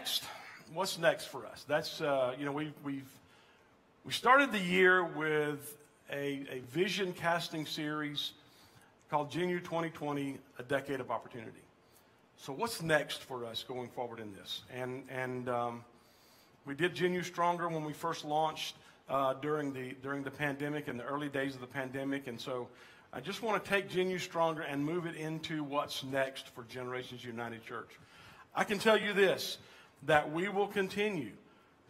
Next? What's next for us? That's uh, you know we've we've we started the year with a, a vision casting series called Genu 2020, a decade of opportunity. So what's next for us going forward in this? And and um, we did Genu Stronger when we first launched uh, during the during the pandemic and the early days of the pandemic, and so I just want to take Genu Stronger and move it into what's next for Generations United Church. I can tell you this that we will continue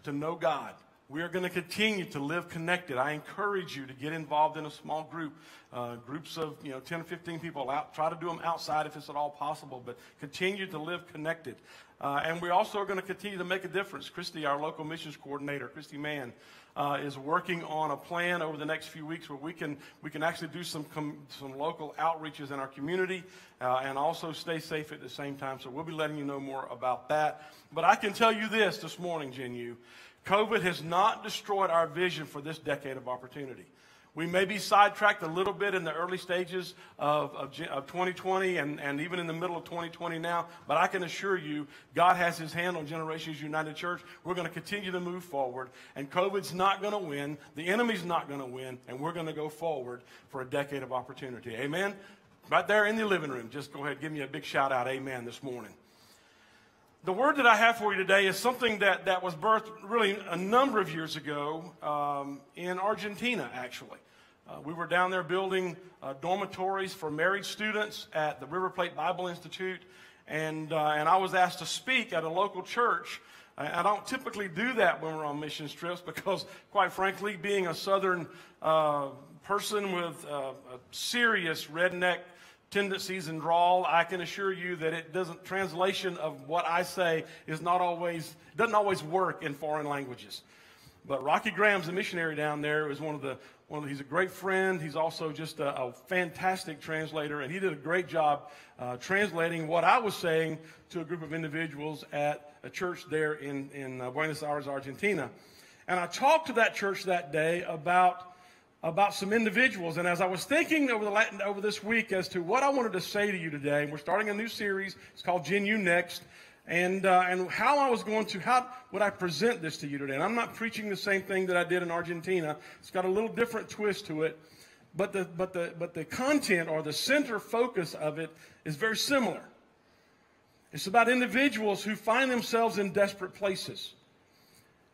to know God. We are going to continue to live connected. I encourage you to get involved in a small group, uh, groups of you know 10 or 15 people. Out, try to do them outside if it's at all possible, but continue to live connected. Uh, and we also are going to continue to make a difference. Christy, our local missions coordinator, Christy Mann, uh, is working on a plan over the next few weeks where we can we can actually do some com- some local outreaches in our community uh, and also stay safe at the same time. So we'll be letting you know more about that. But I can tell you this this morning, Genu, COVID has not destroyed our vision for this decade of opportunity. We may be sidetracked a little bit in the early stages of, of, of, 2020 and, and even in the middle of 2020 now, but I can assure you, God has his hand on Generations United Church. We're going to continue to move forward, and COVID's not going to win. The enemy's not going to win, and we're going to go forward for a decade of opportunity. Amen? Right there in the living room, just go ahead give me a big shout out, amen, this morning. The word that I have for you today is something that, that was birthed really a number of years ago um, in Argentina, actually. Uh, we were down there building uh, dormitories for married students at the River Plate Bible Institute, and, uh, and I was asked to speak at a local church. I don't typically do that when we're on mission trips because, quite frankly, being a southern uh, person with uh, a serious redneck tendencies and drawl, I can assure you that it doesn't, translation of what I say is not always, doesn't always work in foreign languages. But Rocky Graham's a missionary down there. Is one of the, one of, he's a great friend. He's also just a, a fantastic translator, and he did a great job uh, translating what I was saying to a group of individuals at a church there in, in uh, Buenos Aires, Argentina. And I talked to that church that day about about some individuals. And as I was thinking over, the, over this week as to what I wanted to say to you today, we're starting a new series. It's called Genu Next. And, uh, and how I was going to, how would I present this to you today? And I'm not preaching the same thing that I did in Argentina. It's got a little different twist to it. But the, but the, but the content or the center focus of it is very similar. It's about individuals who find themselves in desperate places.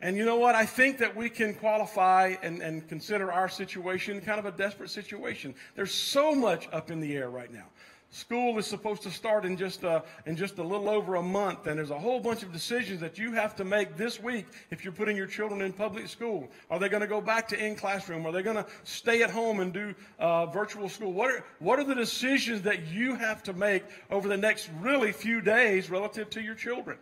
And you know what? I think that we can qualify and, and consider our situation kind of a desperate situation. There's so much up in the air right now. School is supposed to start in just, a, uh, in just a little over a month, and there's a whole bunch of decisions that you have to make this week if you're putting your children in public school. Are they going to go back to in classroom? Are they going to stay at home and do uh, virtual school? What are, what are the decisions that you have to make over the next really few days relative to your children?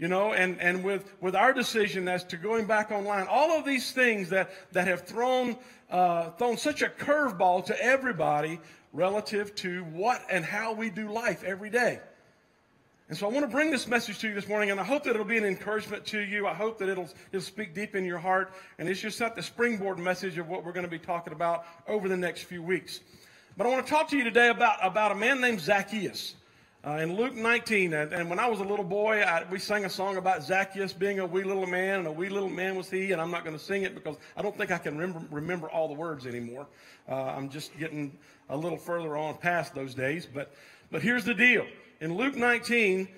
You know, and, and with, with our decision as to going back online, all of these things that, that have thrown, uh, thrown such a curveball to everybody relative to what and how we do life every day. And so I want to bring this message to you this morning, and I hope that it'll be an encouragement to you. I hope that it'll, it'll speak deep in your heart, and it's just not the springboard message of what we're going to be talking about over the next few weeks. But I want to talk to you today about, about a man named Zacchaeus. Uh, in Luke 19, and, and, when I was a little boy, I, we sang a song about Zacchaeus being a wee little man, and a wee little man was he, and I'm not going to sing it because I don't think I can remember, remember all the words anymore. Uh, I'm just getting a little further on past those days. But, but here's the deal. In Luke 19,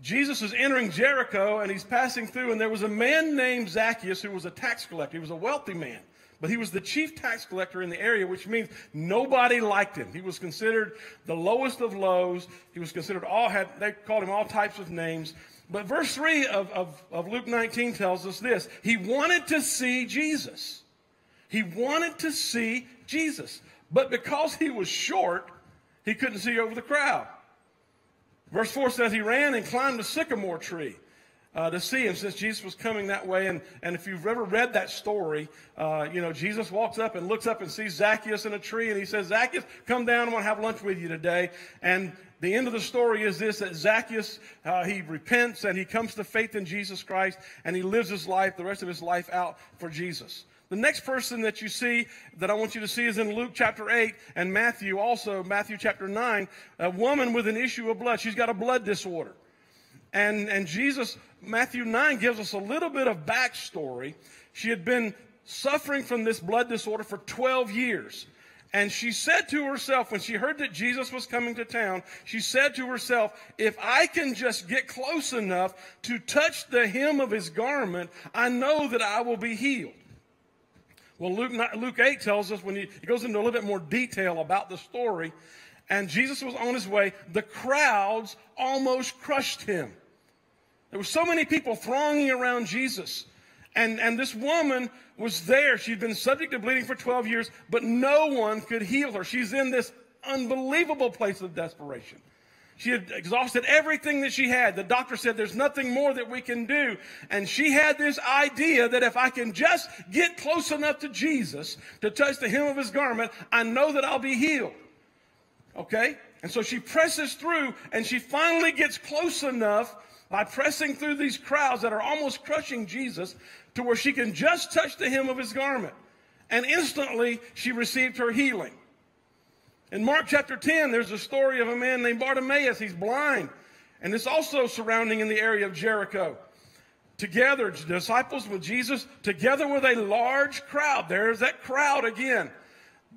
Jesus is entering Jericho, and he's passing through, and there was a man named Zacchaeus who was a tax collector. He was a wealthy man. But he was the chief tax collector in the area, which means nobody liked him. He was considered the lowest of lows. He was considered all, had, they called him all types of names. But verse 3 of, of, of Luke 19 tells us this. He wanted to see Jesus. He wanted to see Jesus. But because he was short, he couldn't see over the crowd. Verse 4 says he ran and climbed a sycamore tree uh, to see him since Jesus was coming that way. And, and if you've ever read that story, uh, you know, Jesus walks up and looks up and sees Zacchaeus in a tree and he says, Zacchaeus, come down. I want to have lunch with you today. And the end of the story is this, that Zacchaeus, uh, he repents and he comes to faith in Jesus Christ and he lives his life, the rest of his life out for Jesus. The next person that you see that I want you to see is in Luke chapter 8 and Matthew also, Matthew chapter 9, a woman with an issue of blood. She's got a blood disorder. And, and Jesus, Matthew 9 gives us a little bit of backstory. She had been suffering from this blood disorder for 12 years. And she said to herself, when she heard that Jesus was coming to town, she said to herself, if I can just get close enough to touch the hem of his garment, I know that I will be healed. Well, Luke, Luke 8 tells us when he, he goes into a little bit more detail about the story, and Jesus was on his way, the crowds almost crushed him. There were so many people thronging around Jesus. And, and this woman was there. She'd been subject to bleeding for 12 years, but no one could heal her. She's in this unbelievable place of desperation. She had exhausted everything that she had. The doctor said, There's nothing more that we can do. And she had this idea that if I can just get close enough to Jesus to touch the hem of his garment, I know that I'll be healed. Okay? And so she presses through and she finally gets close enough by pressing through these crowds that are almost crushing Jesus to where she can just touch the hem of his garment. And instantly she received her healing. In Mark chapter 10, there's a story of a man named Bartimaeus. He's blind. And it's also surrounding in the area of Jericho. Together, disciples with Jesus, together with a large crowd. There's that crowd again.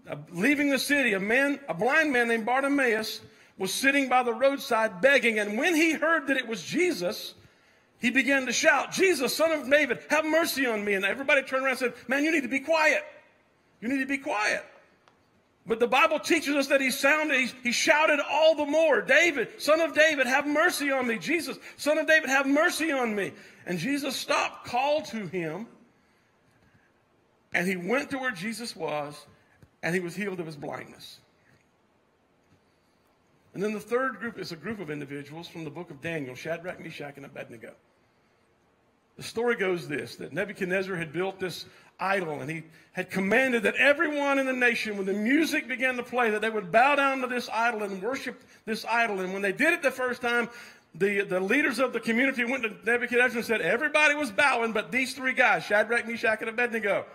Uh, leaving the city, a man, a blind man named Bartimaeus, was sitting by the roadside begging. And when he heard that it was Jesus, he began to shout, Jesus, son of David, have mercy on me. And everybody turned around and said, Man, you need to be quiet. You need to be quiet. But the Bible teaches us that he sounded, he, shouted all the more, David, son of David, have mercy on me. Jesus, son of David, have mercy on me. And Jesus stopped, called to him, and he went to where Jesus was, and he was healed of his blindness. And then the third group is a group of individuals from the book of Daniel, Shadrach, Meshach, and Abednego. The story goes this that Nebuchadnezzar had built this idol and he had commanded that everyone in the nation, when the music began to play, that they would bow down to this idol and worship this idol. And when they did it the first time, the, the leaders of the community went to Nebuchadnezzar and said, Everybody was bowing, but these three guys, Shadrach, Meshach, and Abednego.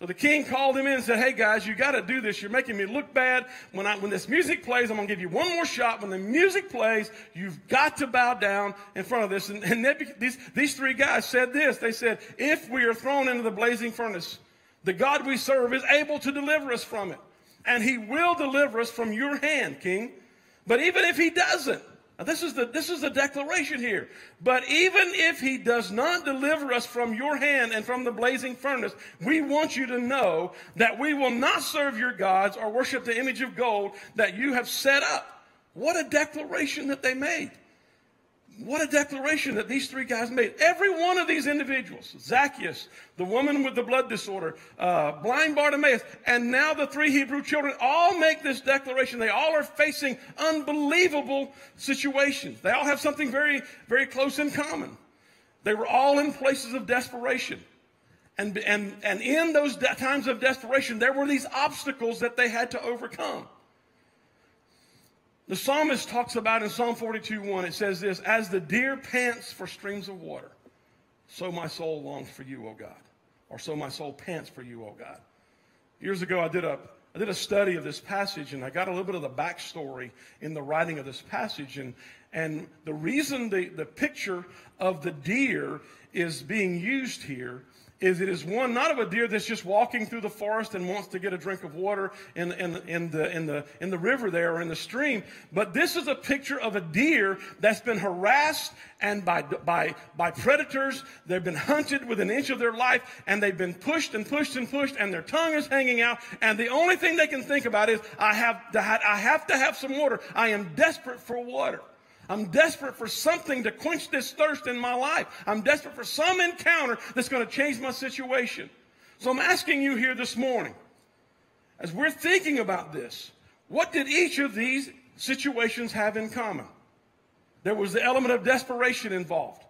So the king called him in and said, Hey guys, you got to do this. You're making me look bad. When, I, when this music plays, I'm going to give you one more shot. When the music plays, you've got to bow down in front of this. And, and these, these three guys said this. They said, If we are thrown into the blazing furnace, the God we serve is able to deliver us from it. And he will deliver us from your hand, king. But even if he doesn't, now, this is the this is the declaration here. But even if he does not deliver us from your hand and from the blazing furnace, we want you to know that we will not serve your gods or worship the image of gold that you have set up. What a declaration that they made. What a declaration that these three guys made. Every one of these individuals, Zacchaeus, the woman with the blood disorder, uh, blind Bartimaeus, and now the three Hebrew children all make this declaration. They all are facing unbelievable situations. They all have something very, very close in common. They were all in places of desperation. And, and, and in those de- times of desperation, there were these obstacles that they had to overcome. The psalmist talks about in Psalm 42 1, it says this As the deer pants for streams of water, so my soul longs for you, O God. Or so my soul pants for you, O God. Years ago, I did a I did a study of this passage and I got a little bit of the backstory in the writing of this passage. And, and the reason the, the picture of the deer is being used here is it is one not of a deer that's just walking through the forest and wants to get a drink of water in, in, in, the, in, the, in the river there or in the stream, but this is a picture of a deer that's been harassed and by, by, by predators. They've been hunted with an inch of their life and they've been pushed and pushed and pushed and their tongue is hanging out. And the only thing they can think about is, I have to, I have, to have some water. I am desperate for water. I'm desperate for something to quench this thirst in my life. I'm desperate for some encounter that's going to change my situation. So I'm asking you here this morning, as we're thinking about this, what did each of these situations have in common? There was the element of desperation involved.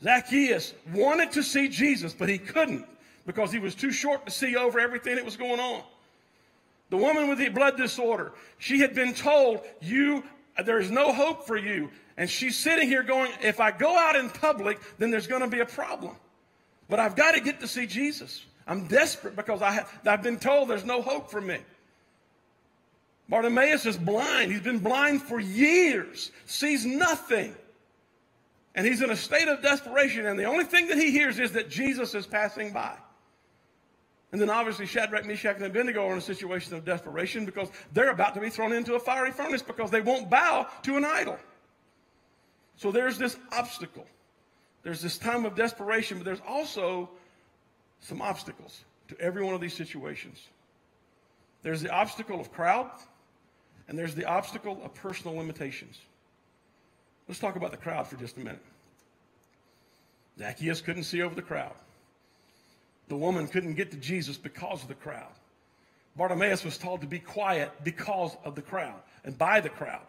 Zacchaeus wanted to see Jesus, but he couldn't because he was too short to see over everything that was going on. The woman with the blood disorder, she had been told, You there's no hope for you. And she's sitting here going, if I go out in public, then there's going to be a problem. But I've got to get to see Jesus. I'm desperate because I have, I've been told there's no hope for me. Bartimaeus is blind. He's been blind for years, sees nothing. And he's in a state of desperation, and the only thing that he hears is that Jesus is passing by. And then obviously Shadrach, Meshach, and Abednego are in a situation of desperation because they're about to be thrown into a fiery furnace because they won't bow to an idol. So there's this obstacle. There's this time of desperation, but there's also some obstacles to every one of these situations. There's the obstacle of crowd, and there's the obstacle of personal limitations. Let's talk about the crowd for just a minute. Zacchaeus couldn't see over the crowd. The woman couldn't get to Jesus because of the crowd. Bartimaeus was told to be quiet because of the crowd and by the crowd.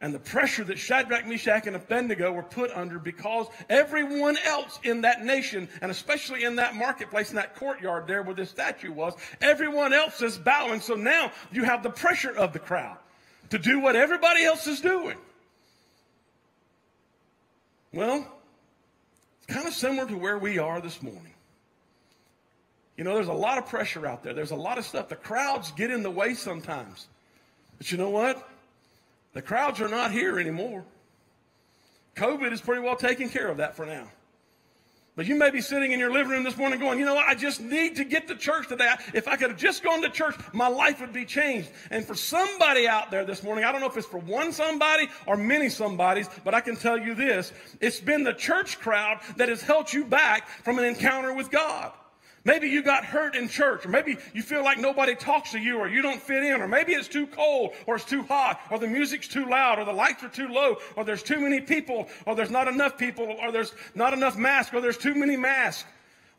And the pressure that Shadrach, Meshach, and Abednego were put under because everyone else in that nation, and especially in that marketplace, in that courtyard there where this statue was, everyone else is bowing. So now you have the pressure of the crowd to do what everybody else is doing. Well, it's kind of similar to where we are this morning. You know, there's a lot of pressure out there. There's a lot of stuff. The crowds get in the way sometimes. But you know what? The crowds are not here anymore. COVID is pretty well taking care of that for now. But you may be sitting in your living room this morning going, you know what? I just need to get to church today. If I could have just gone to church, my life would be changed. And for somebody out there this morning, I don't know if it's for one somebody or many somebodies, but I can tell you this. It's been the church crowd that has held you back from an encounter with God. Maybe you got hurt in church, or maybe you feel like nobody talks to you, or you don't fit in, or maybe it's too cold, or it's too hot, or the music's too loud, or the lights are too low, or there's too many people, or there's not enough people, or there's not enough masks, or there's too many masks.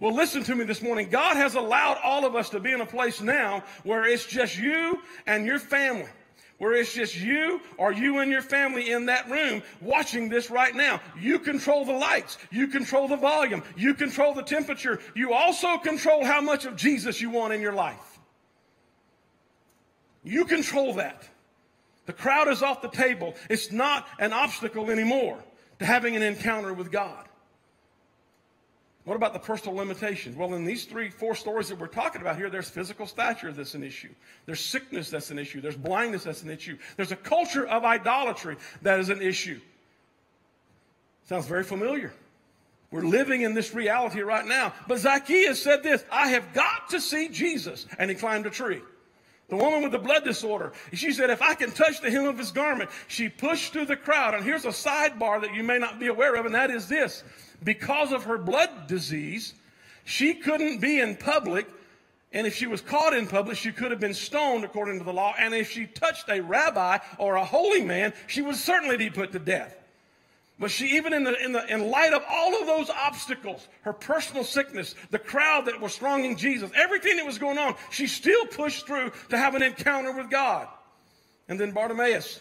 Well, listen to me this morning. God has allowed all of us to be in a place now where it's just you and your family where it's just you or you and your family in that room watching this right now. You control the lights. You control the volume. You control the temperature. You also control how much of Jesus you want in your life. You control that. The crowd is off the table. It's not an obstacle anymore to having an encounter with God. What about the personal limitations? Well, in these three, four stories that we're talking about here, there's physical stature that's an issue. There's sickness that's an issue. There's blindness that's an issue. There's a culture of idolatry that is an issue. Sounds very familiar. We're living in this reality right now. But Zacchaeus said this I have got to see Jesus. And he climbed a tree. The woman with the blood disorder, she said, If I can touch the hem of his garment, she pushed through the crowd. And here's a sidebar that you may not be aware of, and that is this because of her blood disease, she couldn't be in public. And if she was caught in public, she could have been stoned according to the law. And if she touched a rabbi or a holy man, she would certainly be put to death. But she, even in, the, in, the, in light of all of those obstacles, her personal sickness, the crowd that was thronging Jesus, everything that was going on, she still pushed through to have an encounter with God. And then Bartimaeus,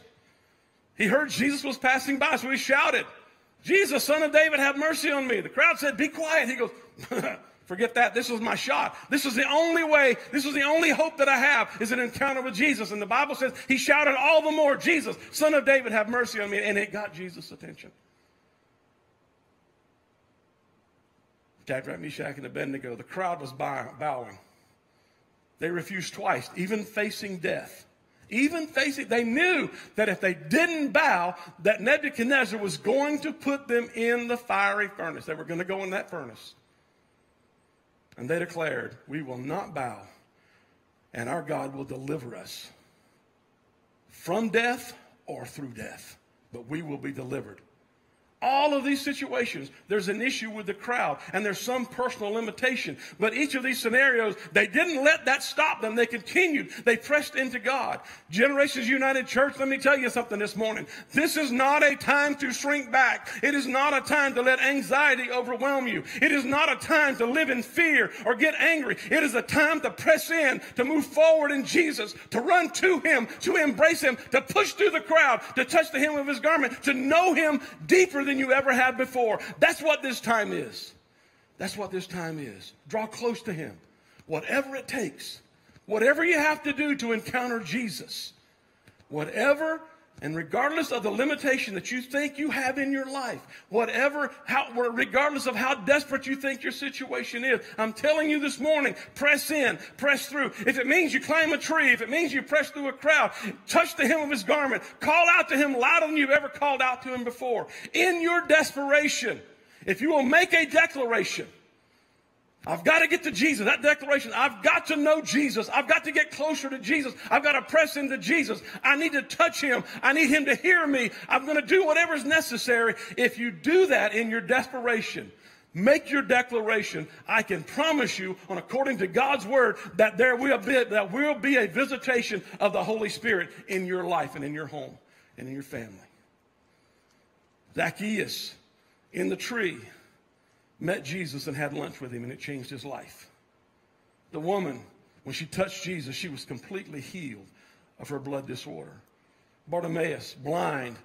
he heard Jesus was passing by, so he shouted, Jesus, son of David, have mercy on me. The crowd said, Be quiet. He goes, Forget that. This was my shot. This is the only way, this is the only hope that I have is an encounter with Jesus. And the Bible says he shouted all the more, Jesus, son of David, have mercy on me. And it got Jesus' attention. Shadrach, Meshach, and Abednego, the crowd was bowing. They refused twice, even facing death even facing, they knew that if they didn't bow, that Nebuchadnezzar was going to put them in the fiery furnace. They were going to go in that furnace. And they declared, We will not bow, and our God will deliver us from death or through death, but we will be delivered all of these situations, there's an issue with the crowd and there's some personal limitation. But each of these scenarios, they didn't let that stop them. They continued. They pressed into God. Generations United Church, let me tell you something this morning. This is not a time to shrink back. It is not a time to let anxiety overwhelm you. It is not a time to live in fear or get angry. It is a time to press in, to move forward in Jesus, to run to Him, to embrace Him, to push through the crowd, to touch the hem of His garment, to know Him deeper than than you ever had before. That's what this time is. That's what this time is. Draw close to Him. Whatever it takes, whatever you have to do to encounter Jesus, whatever And regardless of the limitation that you think you have in your life, whatever, how, regardless of how desperate you think your situation is, I'm telling you this morning, press in, press through. If it means you climb a tree, if it means you press through a crowd, touch the hem of his garment, call out to him louder than you've ever called out to him before. In your desperation, if you will make a declaration, I've got to get to Jesus. That declaration, I've got to know Jesus. I've got to get closer to Jesus. I've got to press into Jesus. I need to touch him. I need him to hear me. I'm going to do whatever is necessary. If you do that in your desperation, make your declaration. I can promise you, on according to God's word, that there will be, that will be a visitation of the Holy Spirit in your life and in your home and in your family. Zacchaeus in the tree met Jesus and had lunch with him, and it changed his life. The woman, when she touched Jesus, she was completely healed of her blood disorder. Bartimaeus, blind,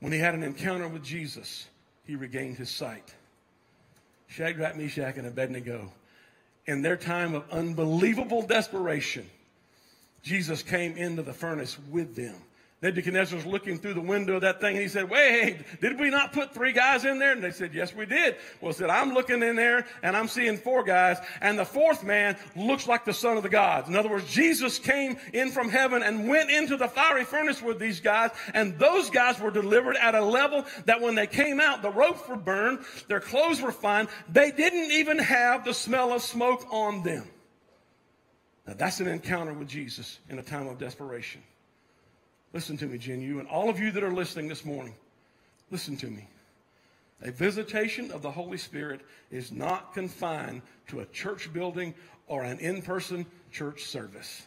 when he had an encounter with Jesus, he regained his sight. Shadrach, Meshach, and Abednego, in their time of unbelievable desperation, Jesus came into the furnace with them Nebuchadnezzar was looking through the window of that thing and he said, Wait, did we not put three guys in there? And they said, Yes, we did. Well, he said, I'm looking in there and I'm seeing four guys, and the fourth man looks like the son of the gods. In other words, Jesus came in from heaven and went into the fiery furnace with these guys, and those guys were delivered at a level that when they came out, the ropes were burned, their clothes were fine, they didn't even have the smell of smoke on them. Now, that's an encounter with Jesus in a time of desperation. Listen to me, Jen, you and all of you that are listening this morning. Listen to me. A visitation of the Holy Spirit is not confined to a church building or an in person church service.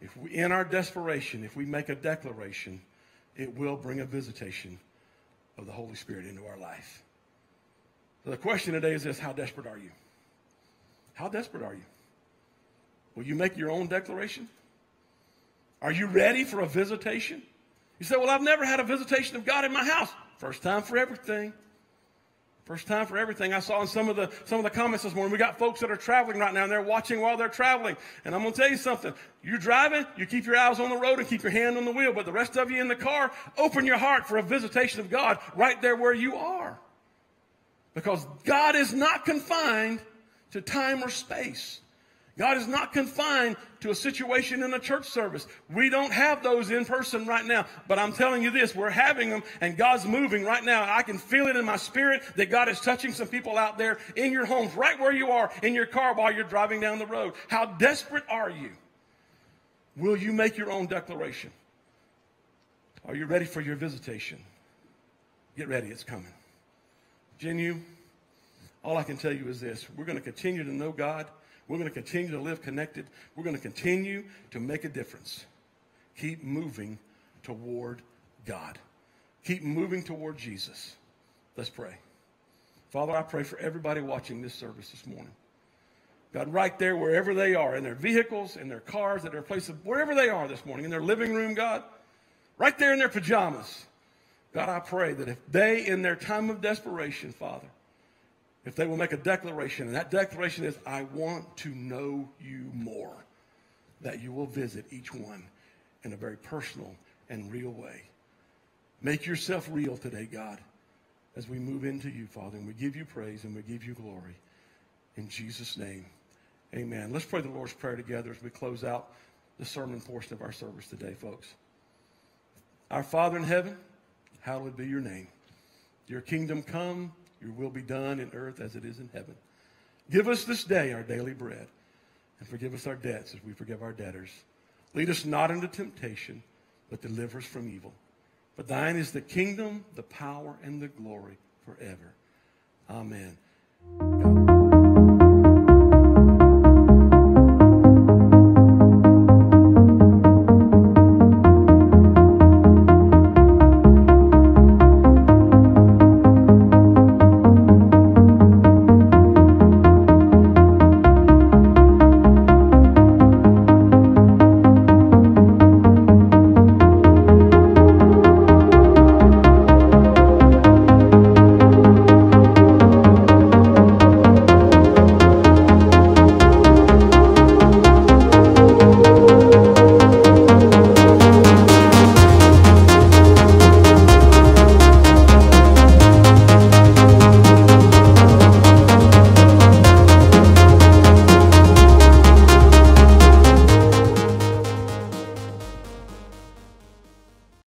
If we, in our desperation, if we make a declaration, it will bring a visitation of the Holy Spirit into our life. So the question today is this How desperate are you? How desperate are you? Will you make your own declaration? Are you ready for a visitation? You say, Well, I've never had a visitation of God in my house. First time for everything. First time for everything. I saw in some of the some of the comments this morning. We got folks that are traveling right now and they're watching while they're traveling. And I'm gonna tell you something. You're driving, you keep your eyes on the road and keep your hand on the wheel, but the rest of you in the car, open your heart for a visitation of God right there where you are. Because God is not confined to time or space. God is not confined to a situation in a church service. We don't have those in person right now, but I'm telling you this, we're having them and God's moving right now. I can feel it in my spirit that God is touching some people out there in your homes, right where you are, in your car while you're driving down the road. How desperate are you? Will you make your own declaration? Are you ready for your visitation? Get ready, it's coming. Genu, all I can tell you is this we're going to continue to know God. We're going to continue to live connected. We're going to continue to make a difference. Keep moving toward God. Keep moving toward Jesus. Let's pray. Father, I pray for everybody watching this service this morning. God, right there, wherever they are, in their vehicles, in their cars, at their places, wherever they are this morning, in their living room, God, right there in their pajamas. God, I pray that if they, in their time of desperation, Father, if they will make a declaration, and that declaration is, I want to know you more, that you will visit each one in a very personal and real way. Make yourself real today, God, as we move into you, Father, and we give you praise and we give you glory. In Jesus' name, amen. Let's pray the Lord's Prayer together as we close out the sermon portion of our service today, folks. Our Father in heaven, hallowed be your name. Your kingdom come your will be done in earth as it is in heaven. Give us this day our daily bread, and forgive us our debts as we forgive our debtors. Lead us not into temptation, but deliver us from evil. For thine is the kingdom, the power, and the glory forever. Amen. God